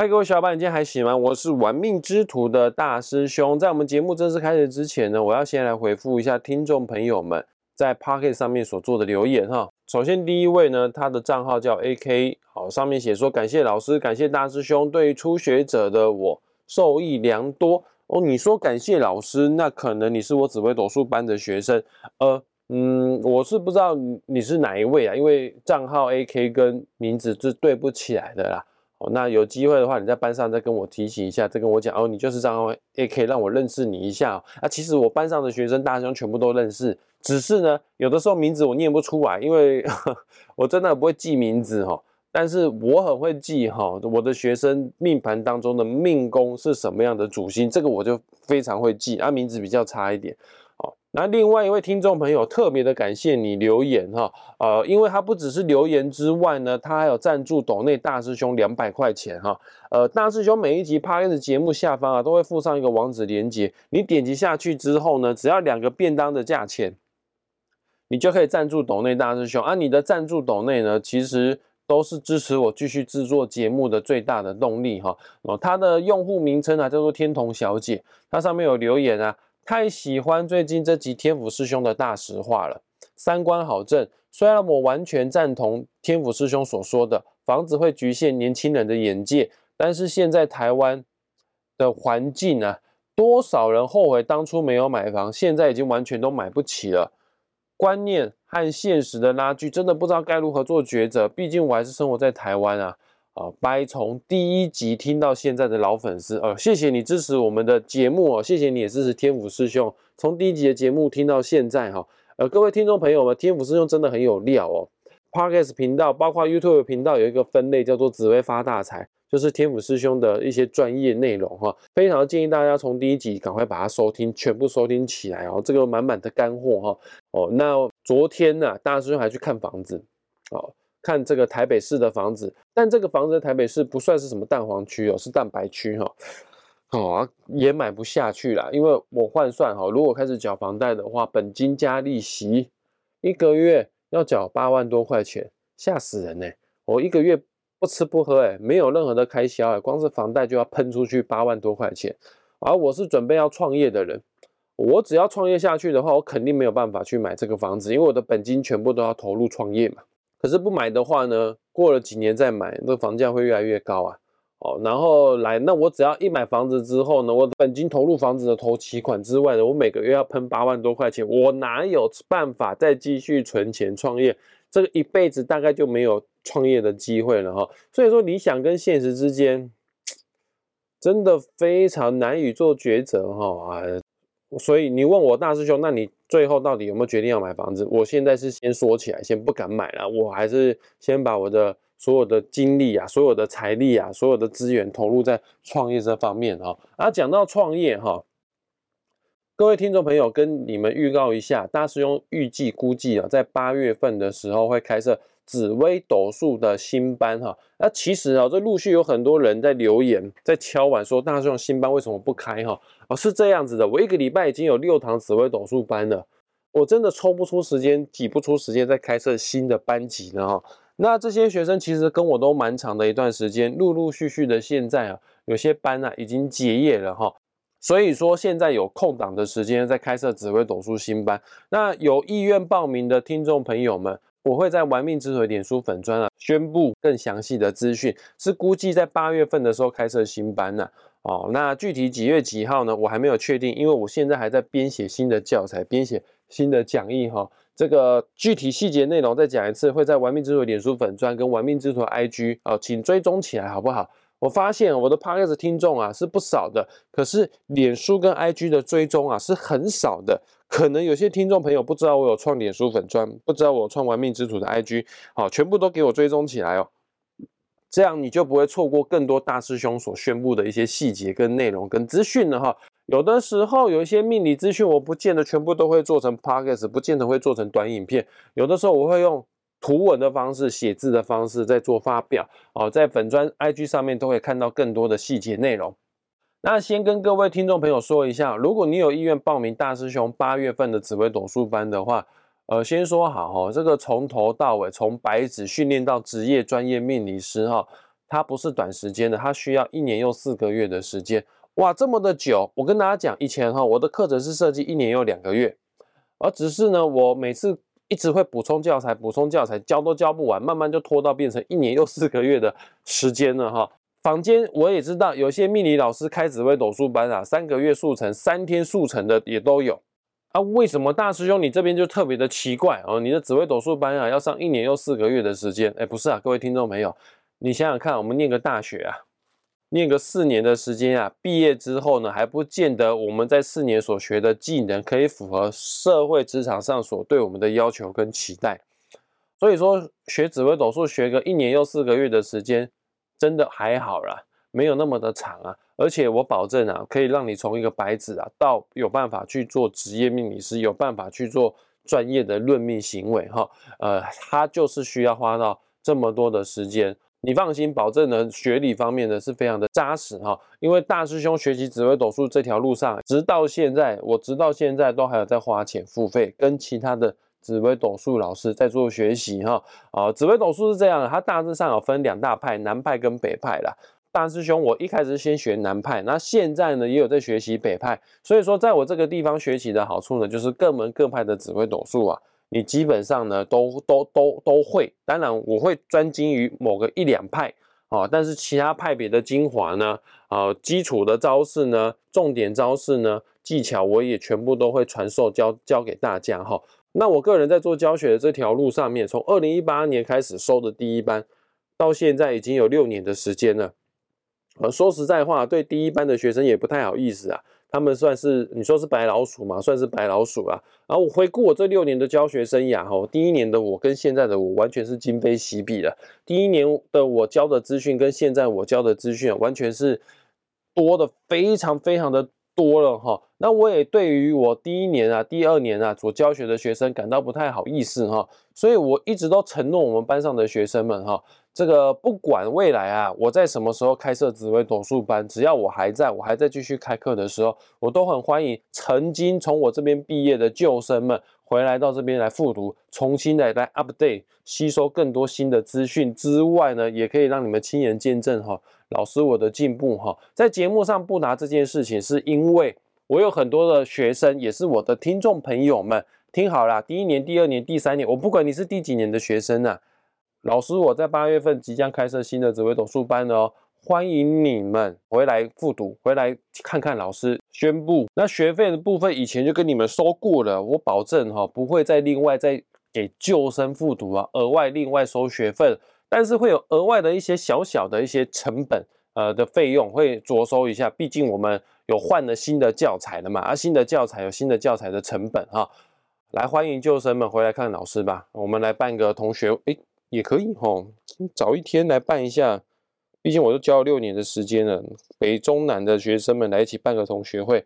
嗨，各位小伙伴，今天还行吗？我是玩命之徒的大师兄。在我们节目正式开始之前呢，我要先来回复一下听众朋友们在 Pocket 上面所做的留言哈。首先第一位呢，他的账号叫 AK，好，上面写说感谢老师，感谢大师兄，对于初学者的我受益良多哦。你说感谢老师，那可能你是我紫微斗数班的学生，呃，嗯，我是不知道你是哪一位啊，因为账号 AK 跟名字是对不起来的啦。哦，那有机会的话，你在班上再跟我提醒一下，再跟我讲哦，你就是张浩，也可以让我认识你一下啊。其实我班上的学生大兄全部都认识，只是呢，有的时候名字我念不出来，因为 我真的不会记名字哈。但是我很会记哈，我的学生命盘当中的命宫是什么样的主星，这个我就非常会记啊。名字比较差一点。那另外一位听众朋友特别的感谢你留言哈，呃，因为他不只是留言之外呢，他还有赞助斗内大师兄两百块钱哈，呃，大师兄每一集 p a 的节目下方啊都会附上一个网址连接，你点击下去之后呢，只要两个便当的价钱，你就可以赞助斗内大师兄啊，你的赞助斗内呢，其实都是支持我继续制作节目的最大的动力哈，哦，他的用户名称啊叫做天童小姐，他上面有留言啊。太喜欢最近这集天府师兄的大实话了，三观好正。虽然我完全赞同天府师兄所说的房子会局限年轻人的眼界，但是现在台湾的环境啊，多少人后悔当初没有买房，现在已经完全都买不起了。观念和现实的拉锯，真的不知道该如何做抉择。毕竟我还是生活在台湾啊。啊，拜从第一集听到现在的老粉丝，呃，谢谢你支持我们的节目哦，谢谢你也支持天府师兄，从第一集的节目听到现在哈，呃，各位听众朋友们，天府师兄真的很有料哦。Podcast 频道包括 YouTube 频道有一个分类叫做紫薇发大财，就是天府师兄的一些专业内容哈，非常建议大家从第一集赶快把它收听，全部收听起来哦，这个满满的干货哈。哦，那昨天呢，大师兄还去看房子，哦。看这个台北市的房子，但这个房子在台北市不算是什么蛋黄区哦，是蛋白区哈，哦也买不下去啦，因为我换算哈，如果开始缴房贷的话，本金加利息，一个月要缴八万多块钱，吓死人呢！我一个月不吃不喝哎，没有任何的开销哎，光是房贷就要喷出去八万多块钱，而我是准备要创业的人，我只要创业下去的话，我肯定没有办法去买这个房子，因为我的本金全部都要投入创业嘛。可是不买的话呢，过了几年再买，那房价会越来越高啊。哦，然后来，那我只要一买房子之后呢，我本金投入房子的头期款之外呢，我每个月要喷八万多块钱，我哪有办法再继续存钱创业？这个一辈子大概就没有创业的机会了哈。所以说，理想跟现实之间，真的非常难以做抉择哈啊。所以你问我大师兄，那你最后到底有没有决定要买房子？我现在是先说起来，先不敢买了。我还是先把我的所有的精力啊、所有的财力啊、所有的资源投入在创业这方面哈。啊，讲到创业哈，各位听众朋友，跟你们预告一下，大师兄预计估计啊，在八月份的时候会开设。紫微斗数的新班哈，那其实啊，这陆续有很多人在留言，在敲碗说大众新班为什么不开哈？哦，是这样子的，我一个礼拜已经有六堂紫微斗数班了，我真的抽不出时间，挤不出时间再开设新的班级呢哈。那这些学生其实跟我都蛮长的一段时间，陆陆续续的现在啊，有些班啊已经结业了哈，所以说现在有空档的时间在开设紫微斗数新班，那有意愿报名的听众朋友们。我会在玩命之腿脸书粉砖啊宣布更详细的资讯，是估计在八月份的时候开设新班呢。哦，那具体几月几号呢？我还没有确定，因为我现在还在编写新的教材，编写新的讲义哈。这个具体细节内容再讲一次，会在玩命之腿脸书粉砖跟玩命之腿 IG 哦，请追踪起来好不好？我发现我的 Podcast 听众啊是不少的，可是脸书跟 IG 的追踪啊是很少的。可能有些听众朋友不知道我有创脸书粉专，不知道我创玩命之徒的 IG，好，全部都给我追踪起来哦，这样你就不会错过更多大师兄所宣布的一些细节跟内容跟资讯了哈。有的时候有一些命理资讯，我不见得全部都会做成 Podcast，不见得会做成短影片，有的时候我会用图文的方式、写字的方式在做发表哦，在粉专 IG 上面都会看到更多的细节内容。那先跟各位听众朋友说一下，如果你有意愿报名大师兄八月份的紫微斗数班的话，呃，先说好哈，这个从头到尾，从白纸训练到职业专业命理师哈，它不是短时间的，它需要一年又四个月的时间。哇，这么的久！我跟大家讲，以前哈，我的课程是设计一年又两个月，而只是呢，我每次一直会补充教材，补充教材，教都教不完，慢慢就拖到变成一年又四个月的时间了哈。坊间我也知道，有些命理老师开紫微斗数班啊，三个月速成，三天速成的也都有。啊，为什么大师兄你这边就特别的奇怪哦？你的紫微斗数班啊，要上一年又四个月的时间？哎，不是啊，各位听众朋友，你想想看，我们念个大学啊，念个四年的时间啊，毕业之后呢，还不见得我们在四年所学的技能可以符合社会职场上所对我们的要求跟期待。所以说，学紫微斗数学个一年又四个月的时间，真的还好啦，没有那么的长啊。而且我保证啊，可以让你从一个白纸啊，到有办法去做职业命理师，有办法去做专业的论命行为哈。呃，他就是需要花到这么多的时间。你放心，保证呢，学理方面呢是非常的扎实哈。因为大师兄学习紫微斗数这条路上，直到现在，我直到现在都还有在花钱付费，跟其他的紫微斗数老师在做学习哈。啊，紫微斗数是这样的，它大致上有分两大派，南派跟北派啦。大师兄，我一开始先学南派，那现在呢也有在学习北派，所以说在我这个地方学习的好处呢，就是各门各派的紫微斗数啊，你基本上呢都都都都会。当然我会专精于某个一两派啊，但是其他派别的精华呢，啊基础的招式呢，重点招式呢，技巧我也全部都会传授教教给大家哈。那我个人在做教学的这条路上面，从二零一八年开始收的第一班，到现在已经有六年的时间了。呃，说实在话，对第一班的学生也不太好意思啊。他们算是你说是白老鼠嘛，算是白老鼠啊。然后我回顾我这六年的教学生涯，哈，第一年的我跟现在的我完全是今非昔比了。第一年的我教的资讯跟现在我教的资讯完全是多的非常非常的多了哈。那我也对于我第一年啊、第二年啊所教学的学生感到不太好意思哈。所以我一直都承诺我们班上的学生们哈。这个不管未来啊，我在什么时候开设紫微斗数班，只要我还在，我还在继续开课的时候，我都很欢迎曾经从我这边毕业的旧生们回来到这边来复读，重新的来 update，吸收更多新的资讯之外呢，也可以让你们亲眼见证哈，老师我的进步哈。在节目上不拿这件事情，是因为我有很多的学生，也是我的听众朋友们，听好了，第一年、第二年、第三年，我不管你是第几年的学生啊。老师，我在八月份即将开设新的紫微斗数班哦，欢迎你们回来复读，回来看看老师宣布。那学费的部分以前就跟你们说过了，我保证哈，不会再另外再给旧生复读啊，额外另外收学费，但是会有额外的一些小小的一些成本，呃的费用会着收一下，毕竟我们有换了新的教材了嘛，而新的教材有新的教材的成本哈。来，欢迎旧生们回来看老师吧，我们来办个同学诶。也可以哈，早一天来办一下，毕竟我都教了六年的时间了。北中南的学生们来一起办个同学会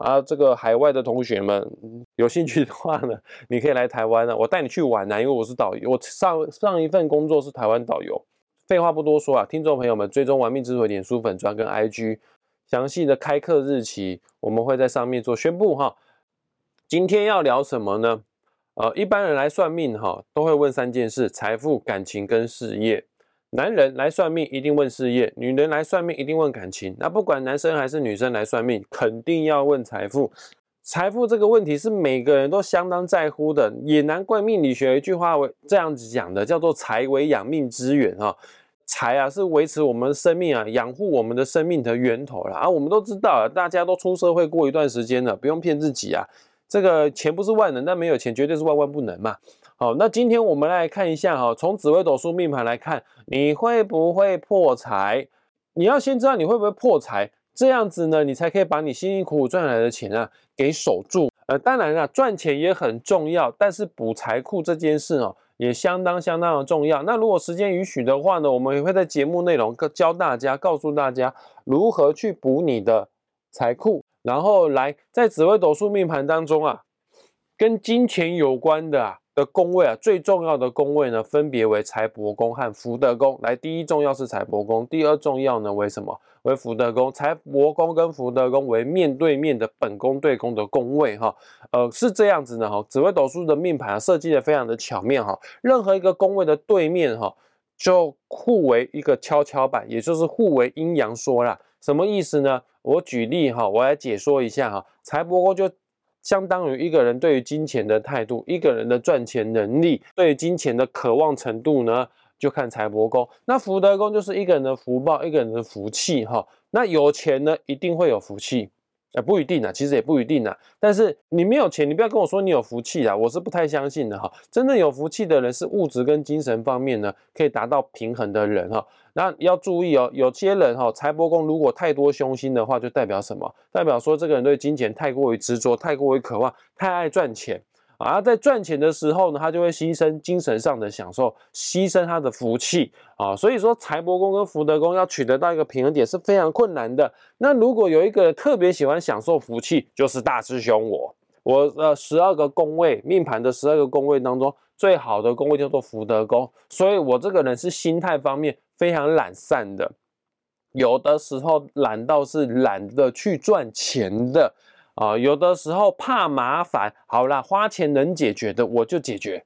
啊，这个海外的同学们有兴趣的话呢，你可以来台湾呢，我带你去玩呢，因为我是导游，我上上一份工作是台湾导游。废话不多说啊，听众朋友们，追踪完命之回脸书粉专跟 IG 详细的开课日期，我们会在上面做宣布哈。今天要聊什么呢？呃，一般人来算命哈，都会问三件事：财富、感情跟事业。男人来算命一定问事业，女人来算命一定问感情。那不管男生还是女生来算命，肯定要问财富。财富这个问题是每个人都相当在乎的，也难怪命理学一句话为这样子讲的，叫做“财为养命之源”哈。财啊，是维持我们生命啊，养护我们的生命的源头了。啊，我们都知道，大家都出社会过一段时间了，不用骗自己啊。这个钱不是万能，但没有钱绝对是万万不能嘛。好，那今天我们来看一下哈，从紫微斗数命盘来看，你会不会破财？你要先知道你会不会破财，这样子呢，你才可以把你辛辛苦苦赚来的钱啊给守住。呃，当然了，赚钱也很重要，但是补财库这件事哦，也相当相当的重要。那如果时间允许的话呢，我们也会在节目内容教大家，告诉大家如何去补你的财库。然后来，在紫微斗数命盘当中啊，跟金钱有关的啊的宫位啊，最重要的宫位呢，分别为财帛宫和福德宫。来，第一重要是财帛宫，第二重要呢为什么？为福德宫。财帛宫跟福德宫为面对面的本宫对宫的宫位哈，呃，是这样子的哈。紫微斗数的命盘设计的非常的巧妙哈，任何一个宫位的对面哈，就互为一个跷跷板，也就是互为阴阳说啦。什么意思呢？我举例哈，我来解说一下哈。财帛宫就相当于一个人对于金钱的态度，一个人的赚钱能力，对金钱的渴望程度呢，就看财帛宫。那福德宫就是一个人的福报，一个人的福气哈。那有钱呢，一定会有福气。呃，不一定啊，其实也不一定啊。但是你没有钱，你不要跟我说你有福气啊，我是不太相信的哈。真正有福气的人是物质跟精神方面呢可以达到平衡的人哈。那要注意哦，有些人哈财帛宫如果太多凶星的话，就代表什么？代表说这个人对金钱太过于执着，太过于渴望，太爱赚钱。啊，在赚钱的时候呢，他就会牺牲精神上的享受，牺牲他的福气啊。所以说，财帛宫跟福德宫要取得到一个平衡点是非常困难的。那如果有一个人特别喜欢享受福气，就是大师兄我。我呃，十二个宫位命盘的十二个宫位当中，最好的宫位叫做福德宫。所以我这个人是心态方面非常懒散的，有的时候懒到是懒得去赚钱的。啊，有的时候怕麻烦，好啦，花钱能解决的我就解决，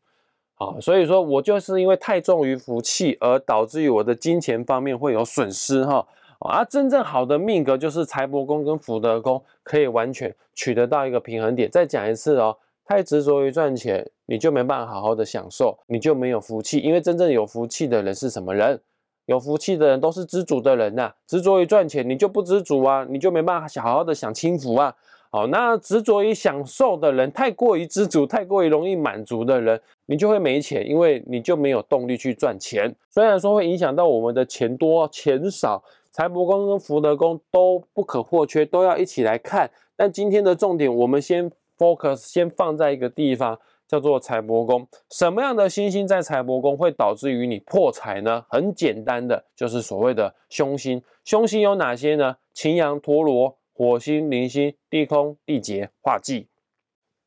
啊，所以说我就是因为太重于福气，而导致于我的金钱方面会有损失哈。而真正好的命格就是财帛宫跟福德宫可以完全取得到一个平衡点。再讲一次哦，太执着于赚钱，你就没办法好好的享受，你就没有福气。因为真正有福气的人是什么人？有福气的人都是知足的人呐。执着于赚钱，你就不知足啊，你就没办法好好的享清福啊。好，那执着于享受的人，太过于知足，太过于容易满足的人，你就会没钱，因为你就没有动力去赚钱。虽然说会影响到我们的钱多钱少，财帛宫跟福德宫都不可或缺，都要一起来看。但今天的重点，我们先 focus，先放在一个地方，叫做财帛宫。什么样的星星在财帛宫会导致于你破财呢？很简单的，就是所谓的凶星。凶星有哪些呢？擎羊、陀罗。火星、铃星、地空、地劫、化忌。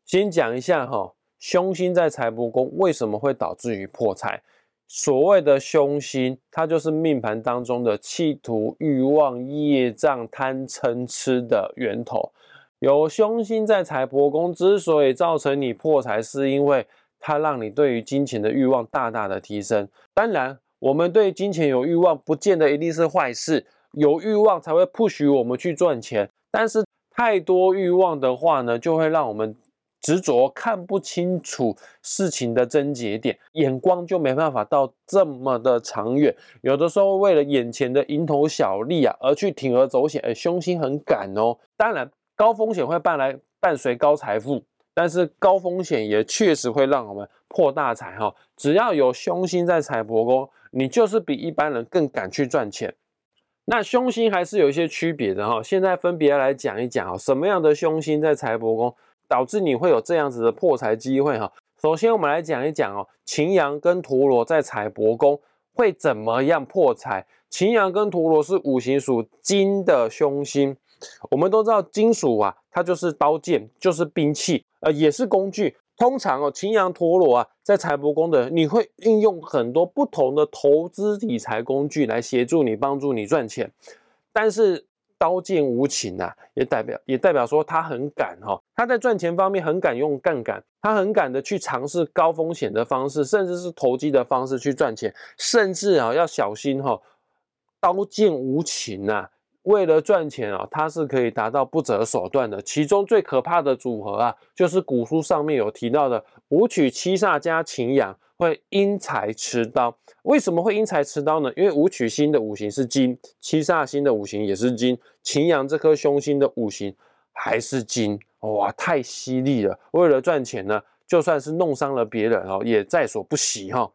先讲一下哈，凶星在财帛宫为什么会导致于破财？所谓的凶星，它就是命盘当中的企图、欲望、业障、贪嗔痴的源头。有凶星在财帛宫，之所以造成你破财，是因为它让你对于金钱的欲望大大的提升。当然，我们对金钱有欲望，不见得一定是坏事。有欲望才会不许我们去赚钱，但是太多欲望的话呢，就会让我们执着，看不清楚事情的症结点，眼光就没办法到这么的长远。有的时候为了眼前的蝇头小利啊，而去铤而走险，哎，凶心很赶哦。当然，高风险会伴来伴随高财富，但是高风险也确实会让我们破大财哈。只要有凶星在财帛宫，你就是比一般人更敢去赚钱。那凶星还是有一些区别的哈，现在分别来讲一讲啊，什么样的凶星在财帛宫导致你会有这样子的破财机会哈？首先我们来讲一讲哦，擎羊跟陀螺在财帛宫会怎么样破财？擎羊跟陀螺是五行属金的凶星，我们都知道金属啊，它就是刀剑，就是兵器，呃，也是工具。通常哦，擎羊陀螺啊，在财帛宫的，你会运用很多不同的投资理财工具来协助你、帮助你赚钱。但是刀剑无情啊，也代表也代表说他很敢哈，他在赚钱方面很敢用杠杆，他很敢的去尝试高风险的方式，甚至是投机的方式去赚钱，甚至啊要小心哈，刀剑无情呐。为了赚钱啊，它是可以达到不择手段的。其中最可怕的组合啊，就是古书上面有提到的武曲七煞加擎羊会因财持刀。为什么会因财持刀呢？因为武曲星的五行是金，七煞星的五行也是金，擎羊这颗凶星的五行还是金，哇，太犀利了！为了赚钱呢，就算是弄伤了别人哦，也在所不惜哈。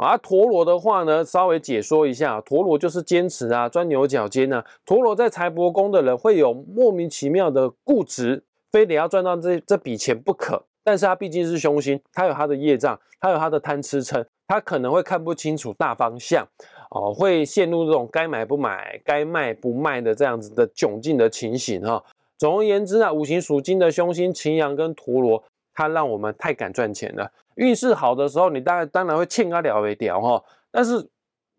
而陀螺的话呢，稍微解说一下，陀螺就是坚持啊，钻牛角尖呢。陀螺在财帛宫的人会有莫名其妙的固执，非得要赚到这这笔钱不可。但是他毕竟是凶星，他有他的业障，他有他的贪吃撑，他可能会看不清楚大方向，哦，会陷入这种该买不买、该卖不卖的这样子的窘境的情形哈。总而言之啊，五行属金的凶星擎羊跟陀螺，它让我们太敢赚钱了。运势好的时候，你当然当然会欠他了为屌哈，但是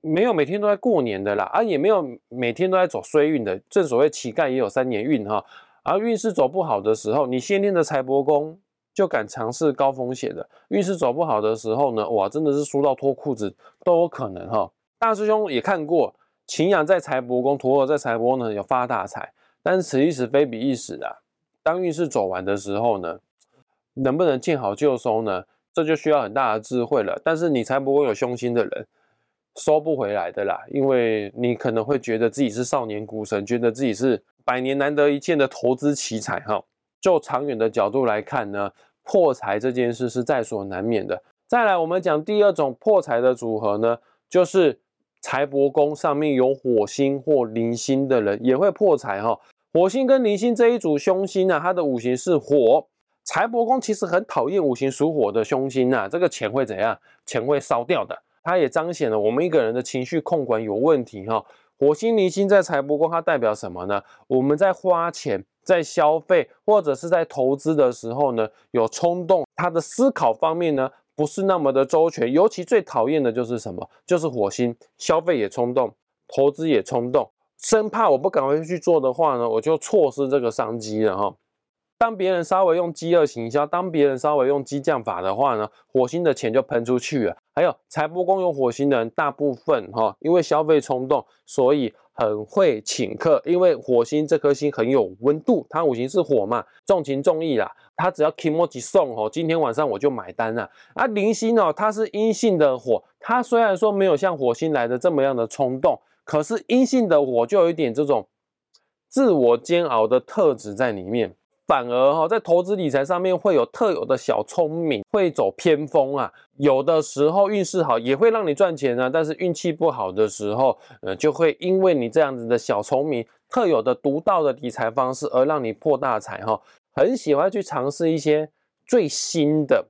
没有每天都在过年的啦，啊，也没有每天都在走衰运的。正所谓乞丐也有三年运哈，而运势走不好的时候，你先天的财帛宫就敢尝试高风险的。运势走不好的时候呢，哇，真的是输到脱裤子都有可能哈。大师兄也看过，秦阳在财帛宫，陀螺在财帛宫呢有发大财，但是此一时非彼一时啊。当运势走完的时候呢，能不能见好就收呢？这就需要很大的智慧了。但是你才不会有凶心的人，收不回来的啦，因为你可能会觉得自己是少年股神，觉得自己是百年难得一见的投资奇才哈。就长远的角度来看呢，破财这件事是在所难免的。再来，我们讲第二种破财的组合呢，就是财帛宫上面有火星或零星的人也会破财哈。火星跟零星这一组凶星啊，它的五行是火，财帛宫其实很讨厌五行属火的凶星啊，这个钱会怎样？钱会烧掉的。它也彰显了我们一个人的情绪控管有问题哈。火星离星在财帛宫，它代表什么呢？我们在花钱、在消费或者是在投资的时候呢，有冲动，他的思考方面呢不是那么的周全。尤其最讨厌的就是什么？就是火星，消费也冲动，投资也冲动。生怕我不赶快去做的话呢，我就错失这个商机了哈。当别人稍微用饥饿行销，当别人稍微用激将法的话呢，火星的钱就喷出去了。还有财帛宫有火星的人，大部分哈，因为消费冲动，所以很会请客。因为火星这颗星很有温度，它五行是火嘛，重情重义啦。它只要 kimoji 送哦，今天晚上我就买单了。啊，零星哦，它是阴性的火，它虽然说没有像火星来的这么样的冲动。可是阴性的火就有一点这种自我煎熬的特质在里面，反而哈在投资理财上面会有特有的小聪明，会走偏锋啊。有的时候运势好也会让你赚钱啊，但是运气不好的时候，呃，就会因为你这样子的小聪明、特有的独到的理财方式而让你破大财哈。很喜欢去尝试一些最新的、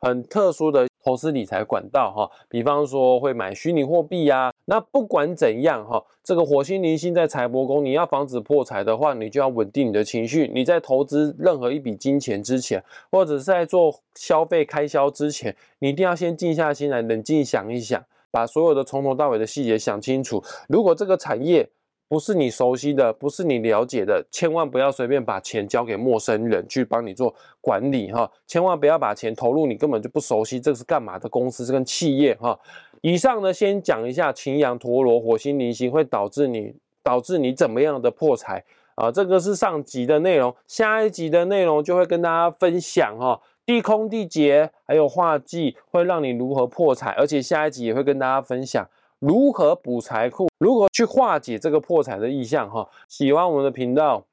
很特殊的。投资理财管道哈，比方说会买虚拟货币呀。那不管怎样哈，这个火星零星在财帛宫，你要防止破财的话，你就要稳定你的情绪。你在投资任何一笔金钱之前，或者是在做消费开销之前，你一定要先静下心来，冷静想一想，把所有的从头到尾的细节想清楚。如果这个产业，不是你熟悉的，不是你了解的，千万不要随便把钱交给陌生人去帮你做管理哈！千万不要把钱投入你根本就不熟悉，这是干嘛的公司？这跟企业哈。以上呢，先讲一下擎羊、陀螺、火星、零星会导致你导致你怎么样的破财啊？这个是上集的内容，下一集的内容就会跟大家分享哈。地空地劫还有化忌会让你如何破财，而且下一集也会跟大家分享。如何补财库？如何去化解这个破财的意向？哈，喜欢我们的频道，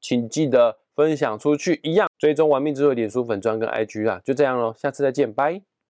请记得分享出去，一样追踪完命之后脸书粉砖跟 IG 啊，就这样喽，下次再见，拜。